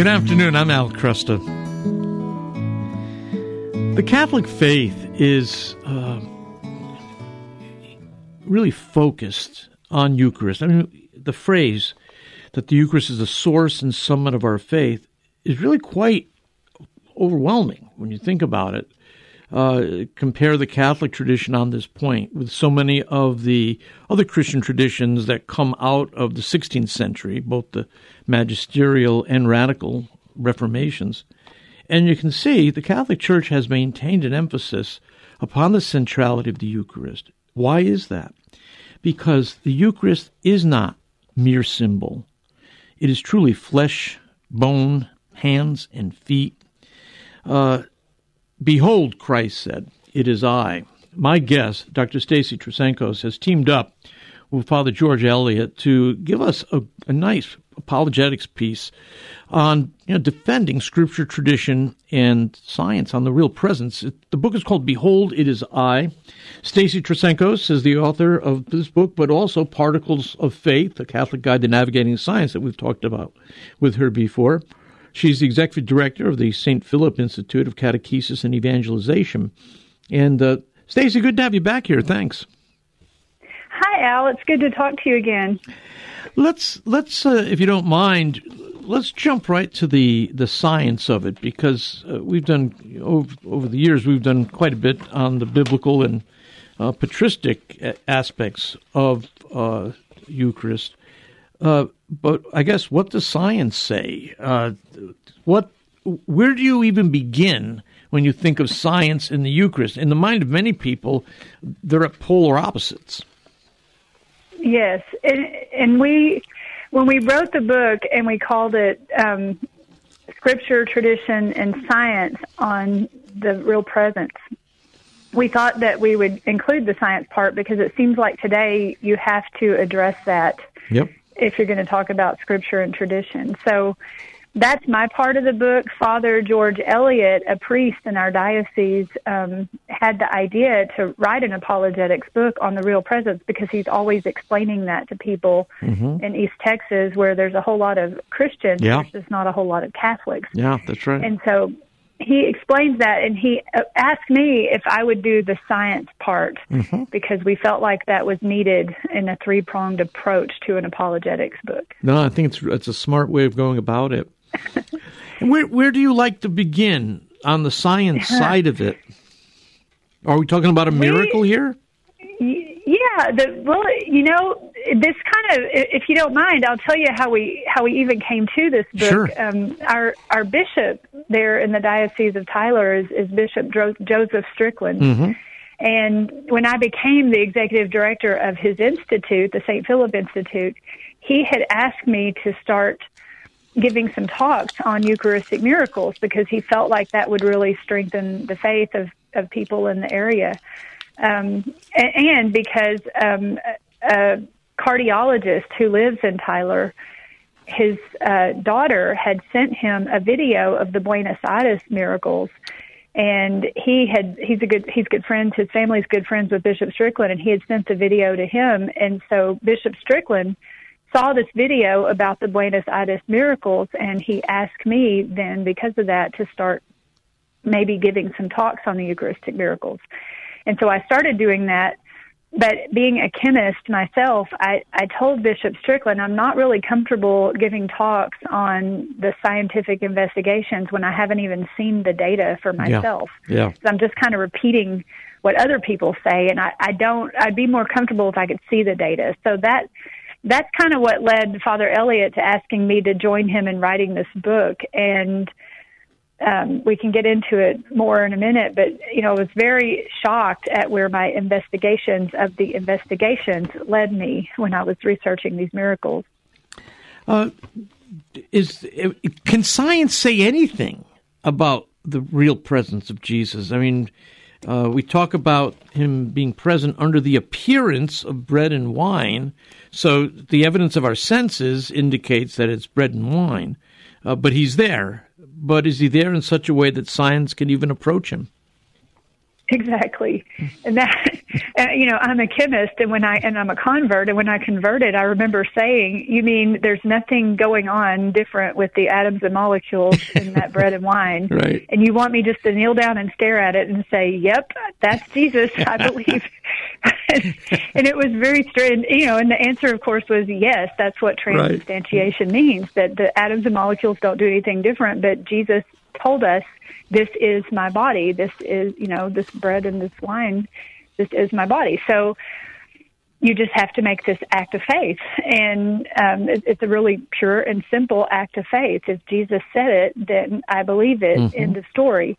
Good afternoon. I'm Al Kresta. The Catholic faith is uh, really focused on Eucharist. I mean, the phrase that the Eucharist is the source and summit of our faith is really quite overwhelming when you think about it. Uh, compare the Catholic tradition on this point with so many of the other Christian traditions that come out of the 16th century, both the magisterial and radical reformations. And you can see the Catholic Church has maintained an emphasis upon the centrality of the Eucharist. Why is that? Because the Eucharist is not mere symbol. It is truly flesh, bone, hands, and feet. Uh, Behold, Christ said, It is I. My guest, Dr. Stacy Trasancos, has teamed up with Father George Elliott to give us a, a nice apologetics piece on you know, defending scripture, tradition, and science on the real presence. the book is called Behold, It Is I. Stacy Trasancos is the author of this book, but also Particles of Faith, a Catholic Guide to Navigating Science that we've talked about with her before. She's the executive director of the St. Philip Institute of Catechesis and Evangelization. And uh, Stacy, good to have you back here. Thanks. Hi, Al. It's good to talk to you again. Let's let's, uh, if you don't mind, let's jump right to the the science of it because uh, we've done over, over the years we've done quite a bit on the biblical and uh, patristic aspects of uh, Eucharist. But I guess what does science say? Uh, what, where do you even begin when you think of science in the Eucharist? In the mind of many people, they're at polar opposites. Yes, and, and we, when we wrote the book and we called it um, "Scripture, Tradition, and Science" on the Real Presence, we thought that we would include the science part because it seems like today you have to address that. Yep if you're going to talk about scripture and tradition. So that's my part of the book. Father George Elliott, a priest in our diocese, um, had the idea to write an apologetics book on the real presence because he's always explaining that to people mm-hmm. in East Texas where there's a whole lot of Christians, yeah. there's just not a whole lot of Catholics. Yeah, that's right. And so he explains that and he uh, asked me if I would do the science part mm-hmm. because we felt like that was needed in a three pronged approach to an apologetics book. No, I think it's it's a smart way of going about it. where where do you like to begin on the science side of it? Are we talking about a miracle we, here? Yeah, the, well, you know, this kind of, if you don't mind, I'll tell you how we how we even came to this book. Sure. Um, our our bishop there in the diocese of Tyler is, is Bishop Joseph Strickland. Mm-hmm. And when I became the executive director of his institute, the St. Philip Institute, he had asked me to start giving some talks on Eucharistic miracles because he felt like that would really strengthen the faith of, of people in the area um, and because um, a cardiologist who lives in Tyler, his uh, daughter had sent him a video of the Buenos Aires miracles, and he had he's a good he's good friends. His family's good friends with Bishop Strickland, and he had sent the video to him, and so Bishop Strickland saw this video about the Buenos Aires miracles, and he asked me then because of that to start maybe giving some talks on the Eucharistic miracles. And so I started doing that. But being a chemist myself, I, I told Bishop Strickland I'm not really comfortable giving talks on the scientific investigations when I haven't even seen the data for myself. Yeah. yeah. So I'm just kind of repeating what other people say, and I, I don't. I'd be more comfortable if I could see the data. So that that's kind of what led Father Elliott to asking me to join him in writing this book. And um, we can get into it more in a minute, but you know, I was very shocked at where my investigations of the investigations led me when I was researching these miracles. Uh, is can science say anything about the real presence of Jesus? I mean, uh, we talk about him being present under the appearance of bread and wine, so the evidence of our senses indicates that it's bread and wine, uh, but he's there but is he there in such a way that science can even approach him? Exactly, and that uh, you know I'm a chemist, and when I and I'm a convert, and when I converted, I remember saying, "You mean there's nothing going on different with the atoms and molecules in that bread and wine, right? And you want me just to kneel down and stare at it and say, "Yep, that's Jesus, I believe." and it was very strange, you know. And the answer, of course, was yes. That's what transubstantiation right. means. That the atoms and molecules don't do anything different, but Jesus told us this is my body. This is, you know, this bread and this wine. This is my body. So you just have to make this act of faith. And um, it, it's a really pure and simple act of faith. If Jesus said it, then I believe it mm-hmm. in the story.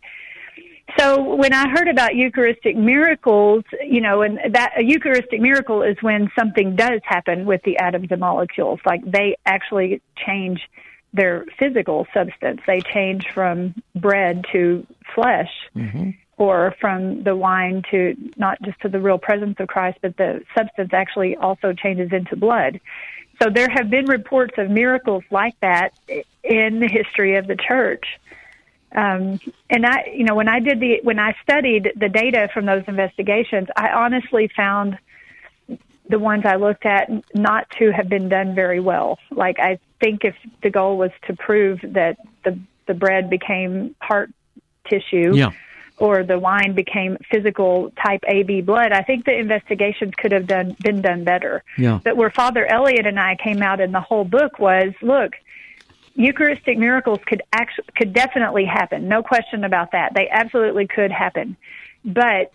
So when I heard about Eucharistic miracles, you know, and that a Eucharistic miracle is when something does happen with the atoms and molecules, like they actually change their physical substance. They change from bread to flesh, mm-hmm. or from the wine to not just to the real presence of Christ, but the substance actually also changes into blood. So there have been reports of miracles like that in the history of the church. Um, and I, you know, when I did the, when I studied the data from those investigations, I honestly found the ones I looked at not to have been done very well. Like I think if the goal was to prove that the the bread became heart tissue yeah. or the wine became physical type AB blood, I think the investigations could have done been done better. Yeah. But where Father Elliott and I came out in the whole book was, look, Eucharistic miracles could actually could definitely happen. No question about that. They absolutely could happen. But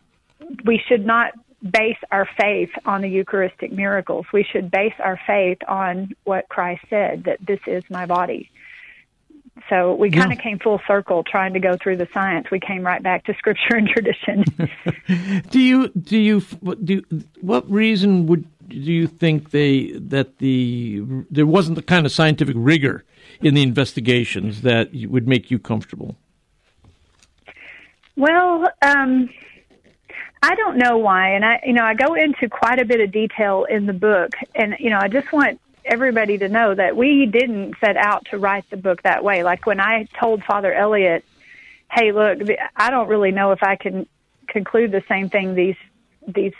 we should not base our faith on the Eucharistic miracles. We should base our faith on what Christ said, that this is my body. So we kind of came full circle trying to go through the science. We came right back to scripture and tradition. do you do you do what reason would do you think they that the there wasn't the kind of scientific rigor in the investigations that would make you comfortable? Well, um, I don't know why, and I, you know, I go into quite a bit of detail in the book, and you know, I just want everybody to know that we didn't set out to write the book that way. Like when I told Father Elliott, "Hey, look, I don't really know if I can conclude the same thing these these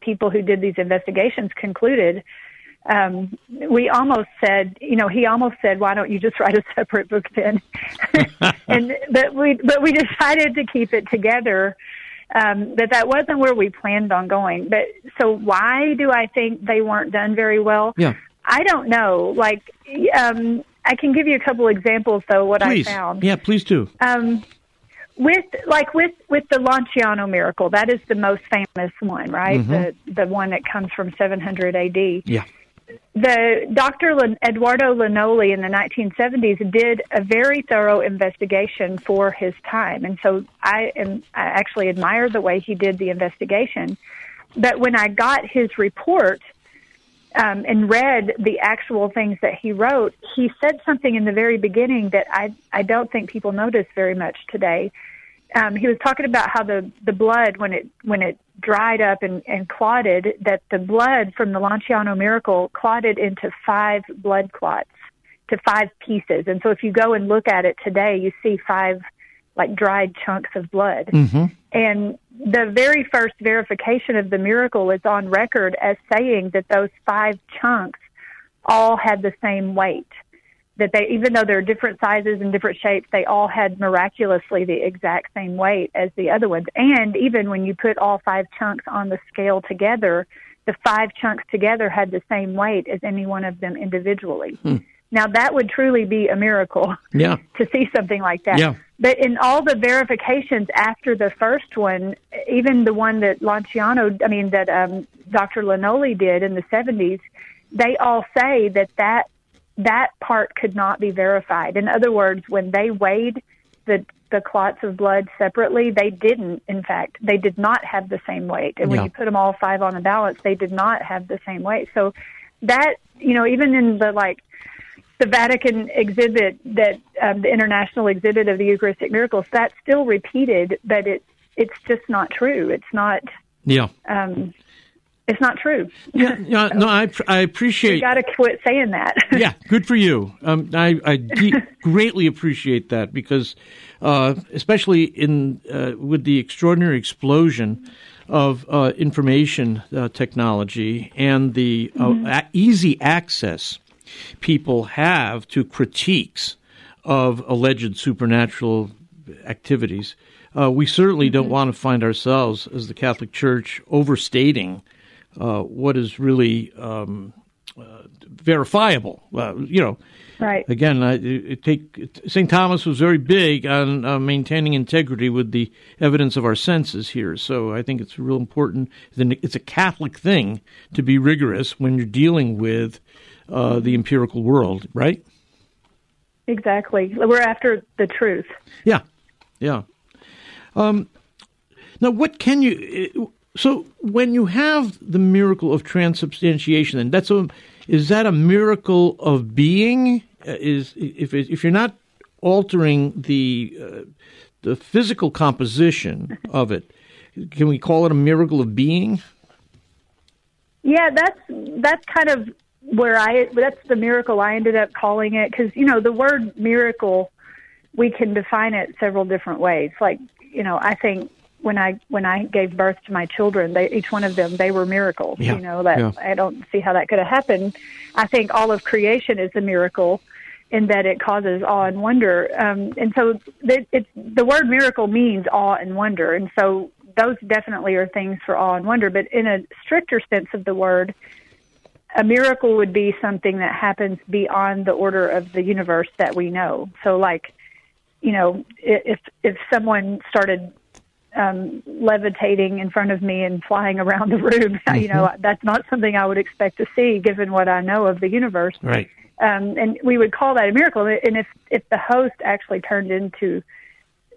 people who did these investigations concluded." Um, we almost said, you know, he almost said, "Why don't you just write a separate book then?" and but we but we decided to keep it together um, that that wasn't where we planned on going. But so why do I think they weren't done very well? Yeah. I don't know. Like, um, I can give you a couple examples though. What please. I found. Yeah, please do. Um, with like with with the Lanciano miracle, that is the most famous one, right? Mm-hmm. The the one that comes from 700 A.D. Yeah the Dr. Eduardo Linoli in the 1970s did a very thorough investigation for his time, and so I am I actually admire the way he did the investigation. But when I got his report um, and read the actual things that he wrote, he said something in the very beginning that I I don't think people notice very much today. Um, he was talking about how the the blood when it when it dried up and, and clotted, that the blood from the Lanciano miracle clotted into five blood clots, to five pieces. And so if you go and look at it today, you see five like dried chunks of blood. Mm-hmm. And the very first verification of the miracle is on record as saying that those five chunks all had the same weight that they, even though they're different sizes and different shapes, they all had miraculously the exact same weight as the other ones. And even when you put all five chunks on the scale together, the five chunks together had the same weight as any one of them individually. Hmm. Now that would truly be a miracle. Yeah. To see something like that. Yeah. But in all the verifications after the first one, even the one that Lanciano, I mean that um, Dr. Linoli did in the 70s, they all say that that that part could not be verified. In other words, when they weighed the the clots of blood separately, they didn't. In fact, they did not have the same weight. And when yeah. you put them all five on a balance, they did not have the same weight. So that you know, even in the like the Vatican exhibit that um, the international exhibit of the Eucharistic miracles, that's still repeated, but it it's just not true. It's not. Yeah. Um, it's not true. Yeah, yeah no, I I appreciate. You got to quit saying that. yeah, good for you. Um, I I greatly appreciate that because, uh, especially in uh, with the extraordinary explosion of uh, information uh, technology and the uh, mm-hmm. a- easy access people have to critiques of alleged supernatural activities. Uh, we certainly mm-hmm. don't want to find ourselves as the Catholic Church overstating uh, what is really um, uh, verifiable. you know, right? Again, it, it take St. Thomas was very big on uh, maintaining integrity with the evidence of our senses here. So I think it's real important. It's a Catholic thing to be rigorous when you're dealing with uh, the empirical world, right? Exactly. We're after the truth. Yeah, yeah. Um, now, what can you? So, when you have the miracle of transubstantiation, then that's a is that a miracle of being? Uh, is if if you're not altering the uh, the physical composition of it, can we call it a miracle of being? Yeah, that's that's kind of where I that's the miracle I ended up calling it because you know the word miracle we can define it several different ways. Like you know, I think when I when I gave birth to my children, they each one of them they were miracles. Yeah. You know that yeah. I don't see how that could have happened. I think all of creation is a miracle in that it causes awe and wonder. Um, and so it, it's the word miracle means awe and wonder, and so those definitely are things for awe and wonder. But in a stricter sense of the word, a miracle would be something that happens beyond the order of the universe that we know. So, like, you know, if if someone started um, levitating in front of me and flying around the room, mm-hmm. you know, that's not something I would expect to see given what I know of the universe. Right. Um, and we would call that a miracle. And if if the host actually turned into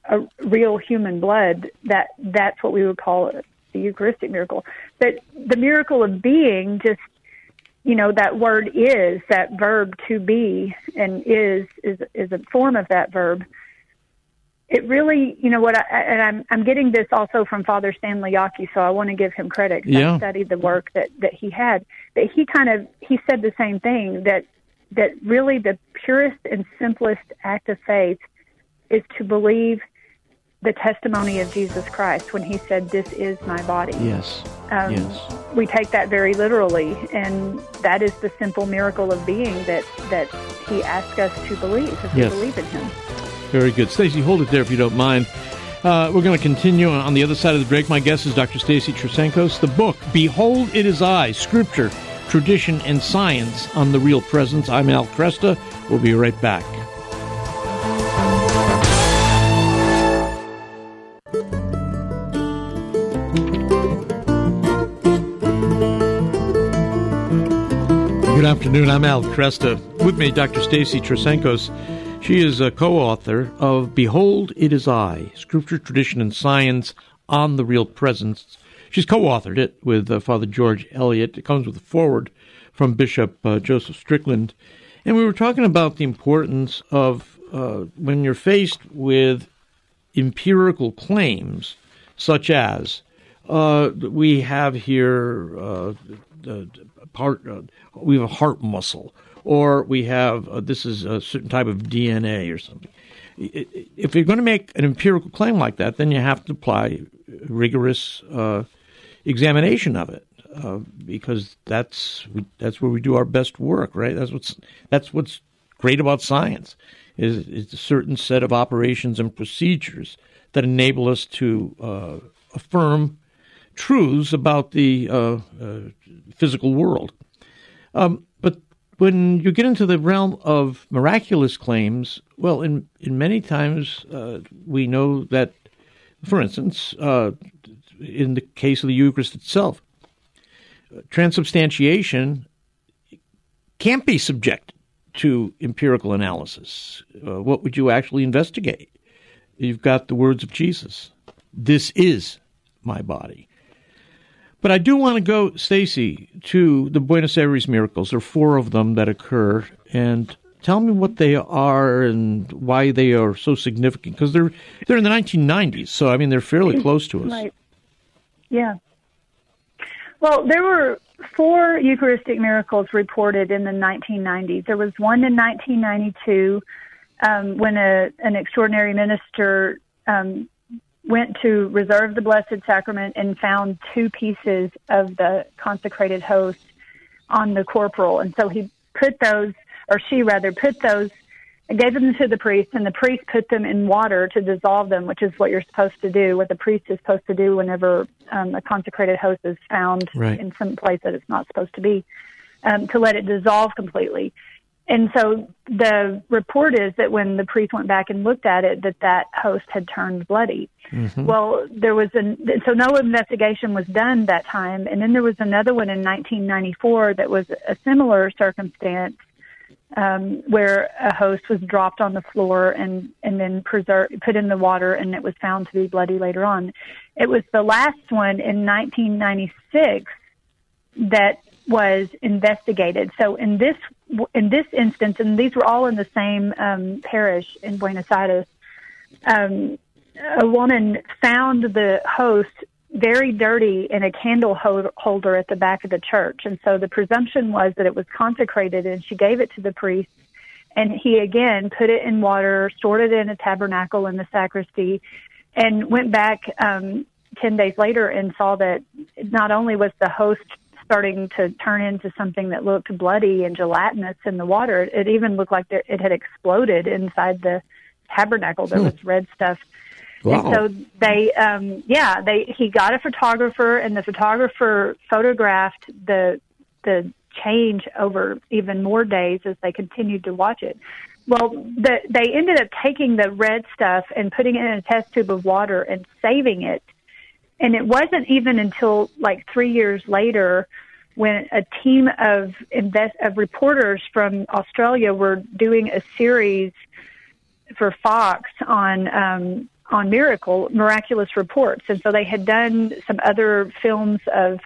a real human blood, that that's what we would call the Eucharistic miracle. But the miracle of being just you know that word is that verb to be and is is is a form of that verb it really you know what I, and i'm i'm getting this also from father stanley Jaki, so i want to give him credit yeah. i studied the work that that he had that he kind of he said the same thing that that really the purest and simplest act of faith is to believe the testimony of Jesus Christ when he said, This is my body. Yes. Um, yes. We take that very literally, and that is the simple miracle of being that, that he asks us to believe, if yes. we believe in him. Very good. Stacy, hold it there if you don't mind. Uh, we're going to continue on the other side of the break. My guest is Dr. Stacy Trasancos. The book, Behold It Is I, Scripture, Tradition, and Science on the Real Presence. I'm Al Kresta. We'll be right back. Good afternoon. I'm Al Kresta. With me, Dr. Stacy Trasancos. She is a co-author of Behold, It Is I, Scripture, Tradition, and Science on the Real Presence. She's co-authored it with uh, Father George Elliott. It comes with a foreword from Bishop uh, Joseph Strickland. And we were talking about the importance of uh, when you're faced with empirical claims, such as uh, we have here uh, part, uh, we have a heart muscle, or we have uh, this is a certain type of DNA or something. If you're going to make an empirical claim like that, then you have to apply rigorous uh, examination of it, uh, because that's that's where we do our best work, right? That's what's that's what's great about science is a certain set of operations and procedures that enable us to uh, affirm truths about the uh, uh, physical world. Um, when you get into the realm of miraculous claims, well, in in many times uh, we know that, for instance, uh, in the case of the Eucharist itself, transubstantiation can't be subject to empirical analysis. Uh, what would you actually investigate? You've got the words of Jesus. This is my body. But I do want to go, Stacy, to the Buenos Aires miracles. There are four of them that occur, and tell me what they are and why they are so significant. Because they're they're in the 1990s, so I mean they're fairly close to us. Right. Yeah. Well, there were four Eucharistic miracles reported in the 1990s. There was one in 1992 um, when a, an extraordinary minister um, went to reserve the Blessed Sacrament and found two pieces of the consecrated host on the corporal. And so he put those, or she rather, put those, and gave them to the priest, and the priest put them in water to dissolve them, which is what you're supposed to do, what the priest is supposed to do whenever um, a consecrated host is found right. in some place that it's not supposed to be, um, to let it dissolve completely. And so the report is that when the priest went back and looked at it, that that host had turned bloody. Mm-hmm. Well, there was an so no investigation was done that time, and then there was another one in 1994 that was a similar circumstance um, where a host was dropped on the floor and and then preserved, put in the water, and it was found to be bloody later on. It was the last one in 1996 that was investigated. So in this in this instance, and these were all in the same um, parish in Buenos Aires, um, a woman found the host very dirty in a candle holder at the back of the church, and so the presumption was that it was consecrated, and she gave it to the priest. And he again put it in water, stored it in a tabernacle in the sacristy, and went back um, 10 days later and saw that not only was the host starting to turn into something that looked bloody and gelatinous in the water. It even looked like there, it had exploded inside the tabernacle. There hmm. was red stuff. Wow. And so they, um, yeah, they, he got a photographer and the photographer photographed the, the change over even more days as they continued to watch it. Well, the, they ended up taking the red stuff and putting it in a test tube of water and saving it and it wasn't even until like three years later when a team of invest of reporters from Australia were doing a series for Fox on um, on miracle miraculous reports, and so they had done some other films of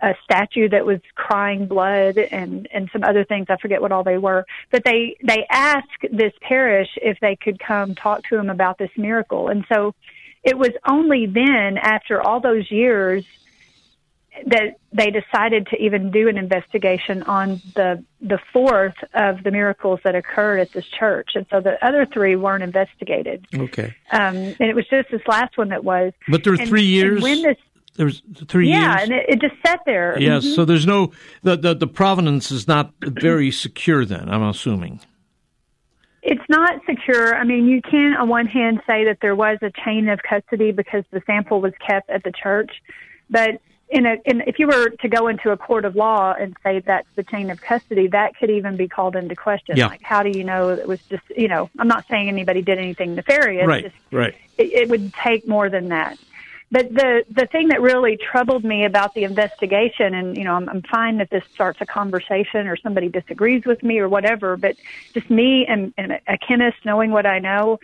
a statue that was crying blood and and some other things. I forget what all they were. But they they asked this parish if they could come talk to him about this miracle. And so it was only then, after all those years, that they decided to even do an investigation on the the fourth of the miracles that occurred at this church, and so the other three weren't investigated. Okay, um, and it was just this last one that was. But there were three years. when this there was three yeah, years. and it, it, just sat there. Yes, mm-hmm. so there's no the, the the provenance is not very secure. Then I'm assuming. It's not secure. I mean, you can, on one hand, say that there was a chain of custody because the sample was kept at the church, but in a, in, if you were to go into a court of law and say that's the chain of custody, that could even be called into question. Yeah. Like, how do you know it was just, you know, I'm not saying anybody did anything nefarious. Right, just, right. It, it would take more than that. But the the thing that really troubled me about the investigation, and you know, I'm, I'm fine if this starts a conversation or somebody disagrees with me or whatever, but just me and, and a chemist knowing what I know,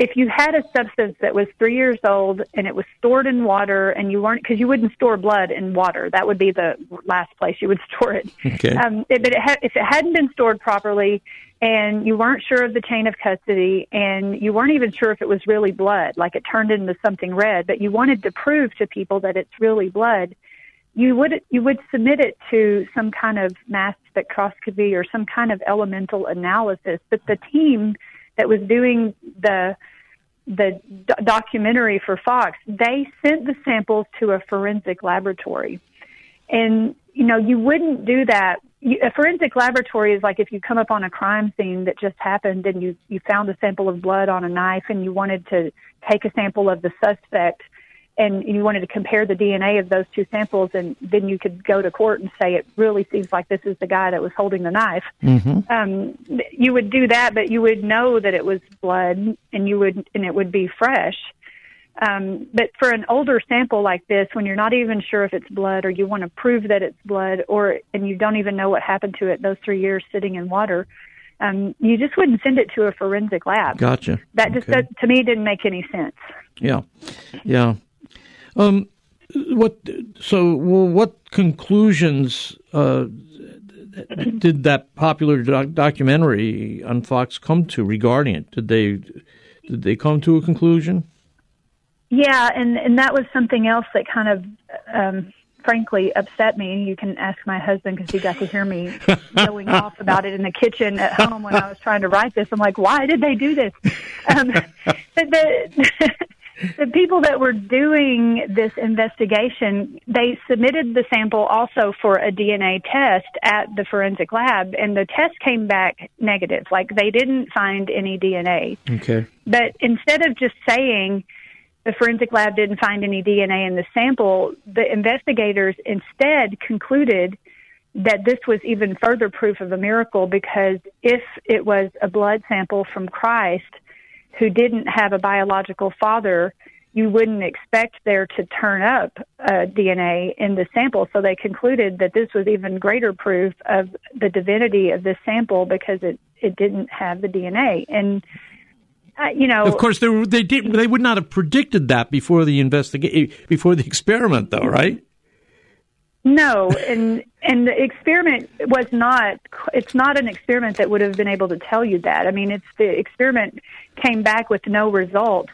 if you had a substance that was three years old and it was stored in water and you weren't because you wouldn't store blood in water that would be the last place you would store it okay. um, it, but it ha- if it hadn't been stored properly and you weren't sure of the chain of custody and you weren't even sure if it was really blood like it turned into something red but you wanted to prove to people that it's really blood you would you would submit it to some kind of mass spectroscopy or some kind of elemental analysis but the team that was doing the the do- documentary for Fox, they sent the samples to a forensic laboratory. And, you know, you wouldn't do that. A forensic laboratory is like if you come up on a crime scene that just happened and you, you found a sample of blood on a knife and you wanted to take a sample of the suspect and you wanted to compare the DNA of those two samples, and then you could go to court and say it really seems like this is the guy that was holding the knife. Mm-hmm. Um, you would do that, but you would know that it was blood, and you would and it would be fresh. Um, but for an older sample like this, when you're not even sure if it's blood, or you want to prove that it's blood, or and you don't even know what happened to it those three years sitting in water, um, you just wouldn't send it to a forensic lab. Gotcha. That just okay. that, to me didn't make any sense. Yeah, yeah. Um, what? So, well, what conclusions uh, did that popular doc- documentary on Fox come to regarding it? Did they did they come to a conclusion? Yeah, and and that was something else that kind of um, frankly upset me. You can ask my husband because he got to hear me going off about it in the kitchen at home when I was trying to write this. I'm like, why did they do this? Um, the, the people that were doing this investigation, they submitted the sample also for a DNA test at the forensic lab, and the test came back negative. Like they didn't find any DNA. Okay. But instead of just saying the forensic lab didn't find any DNA in the sample, the investigators instead concluded that this was even further proof of a miracle because if it was a blood sample from Christ, who didn't have a biological father, you wouldn't expect there to turn up uh, DNA in the sample. So they concluded that this was even greater proof of the divinity of this sample because it, it didn't have the DNA. And uh, you know, of course, they were, they did. They would not have predicted that before the investigation, before the experiment, though, right? No, and and the experiment was not. It's not an experiment that would have been able to tell you that. I mean, it's the experiment came back with no result.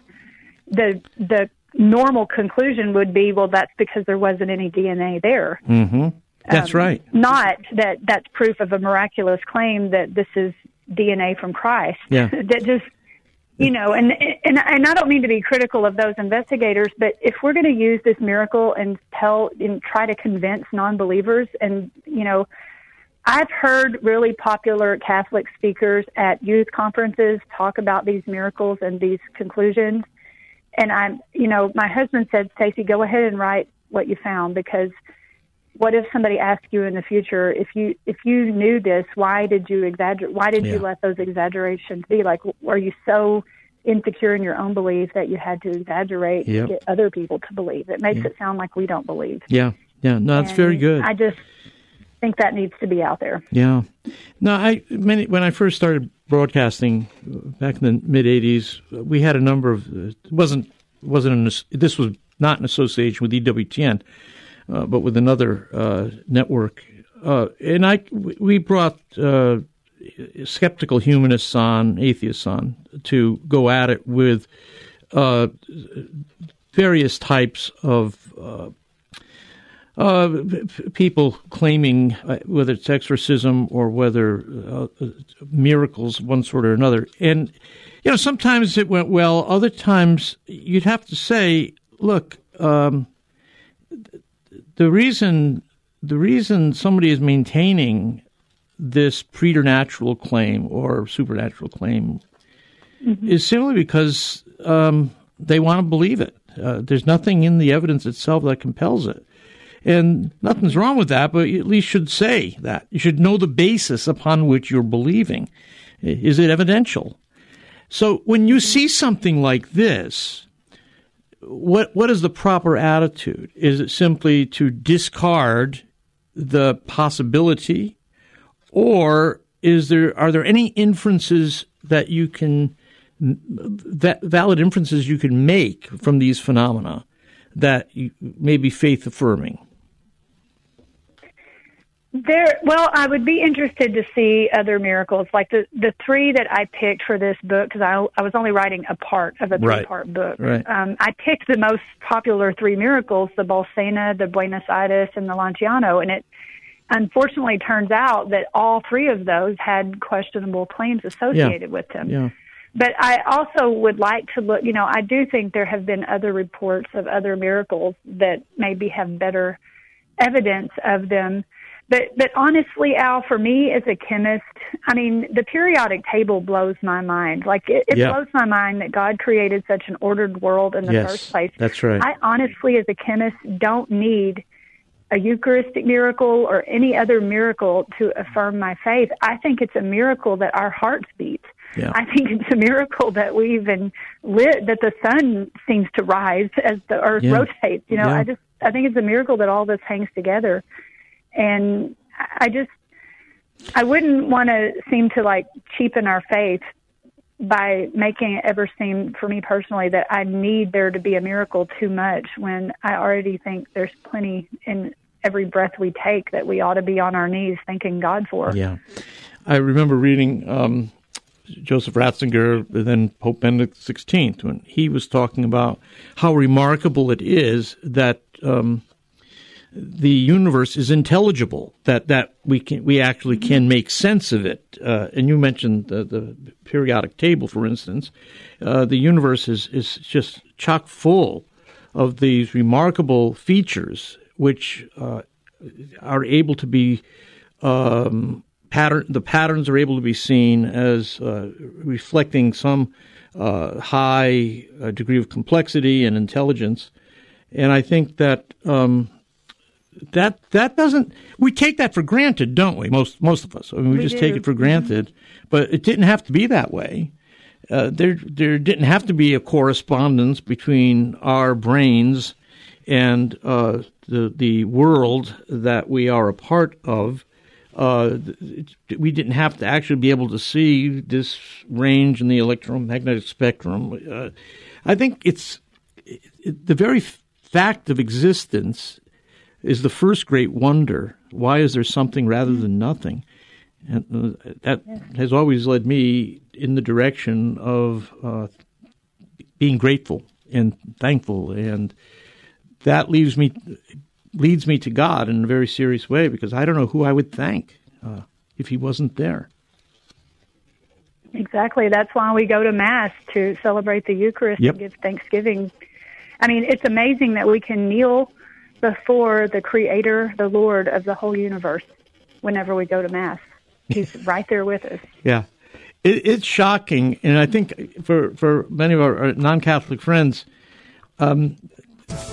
The the normal conclusion would be, well, that's because there wasn't any DNA there. Mm-hmm. That's um, right. Not that that's proof of a miraculous claim that this is DNA from Christ. Yeah. that just you know, and, and and I don't mean to be critical of those investigators, but if we're going to use this miracle and tell and try to convince non-believers, and you know, I've heard really popular Catholic speakers at youth conferences talk about these miracles and these conclusions, and I'm, you know, my husband said, Stacy, go ahead and write what you found because what if somebody asked you in the future if you if you knew this why did you exaggerate why did yeah. you let those exaggerations be? Like are you so insecure in your own belief that you had to exaggerate yep. to get other people to believe? It makes it sound like we don't believe. Yeah. Yeah. No that's very good. I just think that needs to be out there. Yeah. No i many, when i first started broadcasting back in the mid 80s we had a number of it wasn't wasn't an, this was not an association with ewtn but with another uh, network. Uh, and I, we brought uh, skeptical humanists on, atheists on, to go at it with uh, various types of uh, people claiming uh, whether it's exorcism or whether uh, miracles, one sort or another. And, you know, sometimes it went well. Other times you'd have to say, look, um, the reason the reason somebody is maintaining this preternatural claim or supernatural claim mm-hmm. is simply because um, they want to believe it. Uh, there's nothing in the evidence itself that compels it. And nothing's wrong with that, but you at least should say that. You should know the basis upon which you're believing. Is it evidential? So when you see something like this, what what is the proper attitude? Is it simply to discard the possibility, or is there are there any inferences that you can that valid inferences you can make from these phenomena that may be faith affirming? There, well, I would be interested to see other miracles, like the the three that I picked for this book, because I I was only writing a part of a three part book. Right. Um, I picked the most popular three miracles: the Bolsena, the Buenos Aires, and the Lanciano, and it unfortunately turns out that all three of those had questionable claims associated yeah. with them. Yeah. But I also would like to look. You know, I do think there have been other reports of other miracles that maybe have better evidence of them but but honestly, Al, for me as a chemist, I mean, the periodic table blows my mind. Like it, it blows my mind that God created such an ordered world in the yes, first place. That's right. I honestly, as a chemist, don't need a Eucharistic miracle or any other miracle to affirm my faith. I think it's a miracle that our hearts beat. Yeah. I think it's a miracle that we even lit that the sun seems to rise as the earth yeah. rotates. You know, yeah. I just I think it's a miracle that all this hangs together and I just I wouldn't want to seem to like cheapen our faith by making it ever seem for me personally that I need there to be a miracle too much when I already think there's plenty in every breath we take that we ought to be on our knees thanking God for. Yeah. I remember reading um, Joseph Ratzinger, then Pope Benedict XVI, when he was talking about how remarkable it is that um, the universe is intelligible, that, that we can we actually can make sense of it. Uh, and you mentioned the, the, periodic table, for instance. Uh, the universe is, is just chock full of these remarkable features which uh, are able to be um, pattern. The patterns are able to be seen as uh, reflecting some uh, high uh, degree of complexity and intelligence, and I think that um, that that doesn't we take that for granted, don't we? Most most of us. I mean, we, we just do. take it for granted, mm-hmm. but it didn't have to be that way. Uh, there there didn't have to be a correspondence between our brains and uh, the the world that we are a part of. Uh, we didn't have to actually be able to see this range in the electromagnetic spectrum. Uh, I think it's it, the very fact of existence is the first great wonder. Why is there something rather than nothing? And uh, that has always led me in the direction of uh, being grateful and thankful, and that leaves me leads me to God in a very serious way because I don't know who I would thank uh, if He wasn't there. Exactly. That's why we go to Mass to celebrate the Eucharist yep. and give thanksgiving. I mean, it's amazing that we can kneel before the Creator, the Lord of the whole universe, whenever we go to Mass. He's right there with us. Yeah. It, it's shocking. And I think for, for many of our non Catholic friends, um,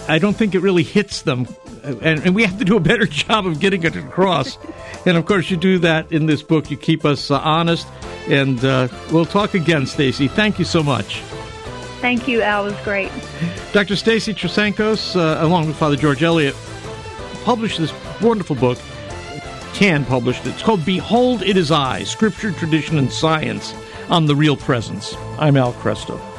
I don't think it really hits them. And, and, we have to do a better job of getting it across. and of course, you do that in this book. You keep us uh, honest. And uh, we'll talk again, Stacy. Thank you so much. Thank you, Al. Was great. Dr. Stacy Trasancos, uh, along with Father George Elliott, published this wonderful book. Can published it. It's called Behold It Is I Scripture, Tradition, and Science on the Real Presence. I'm Al Kresta.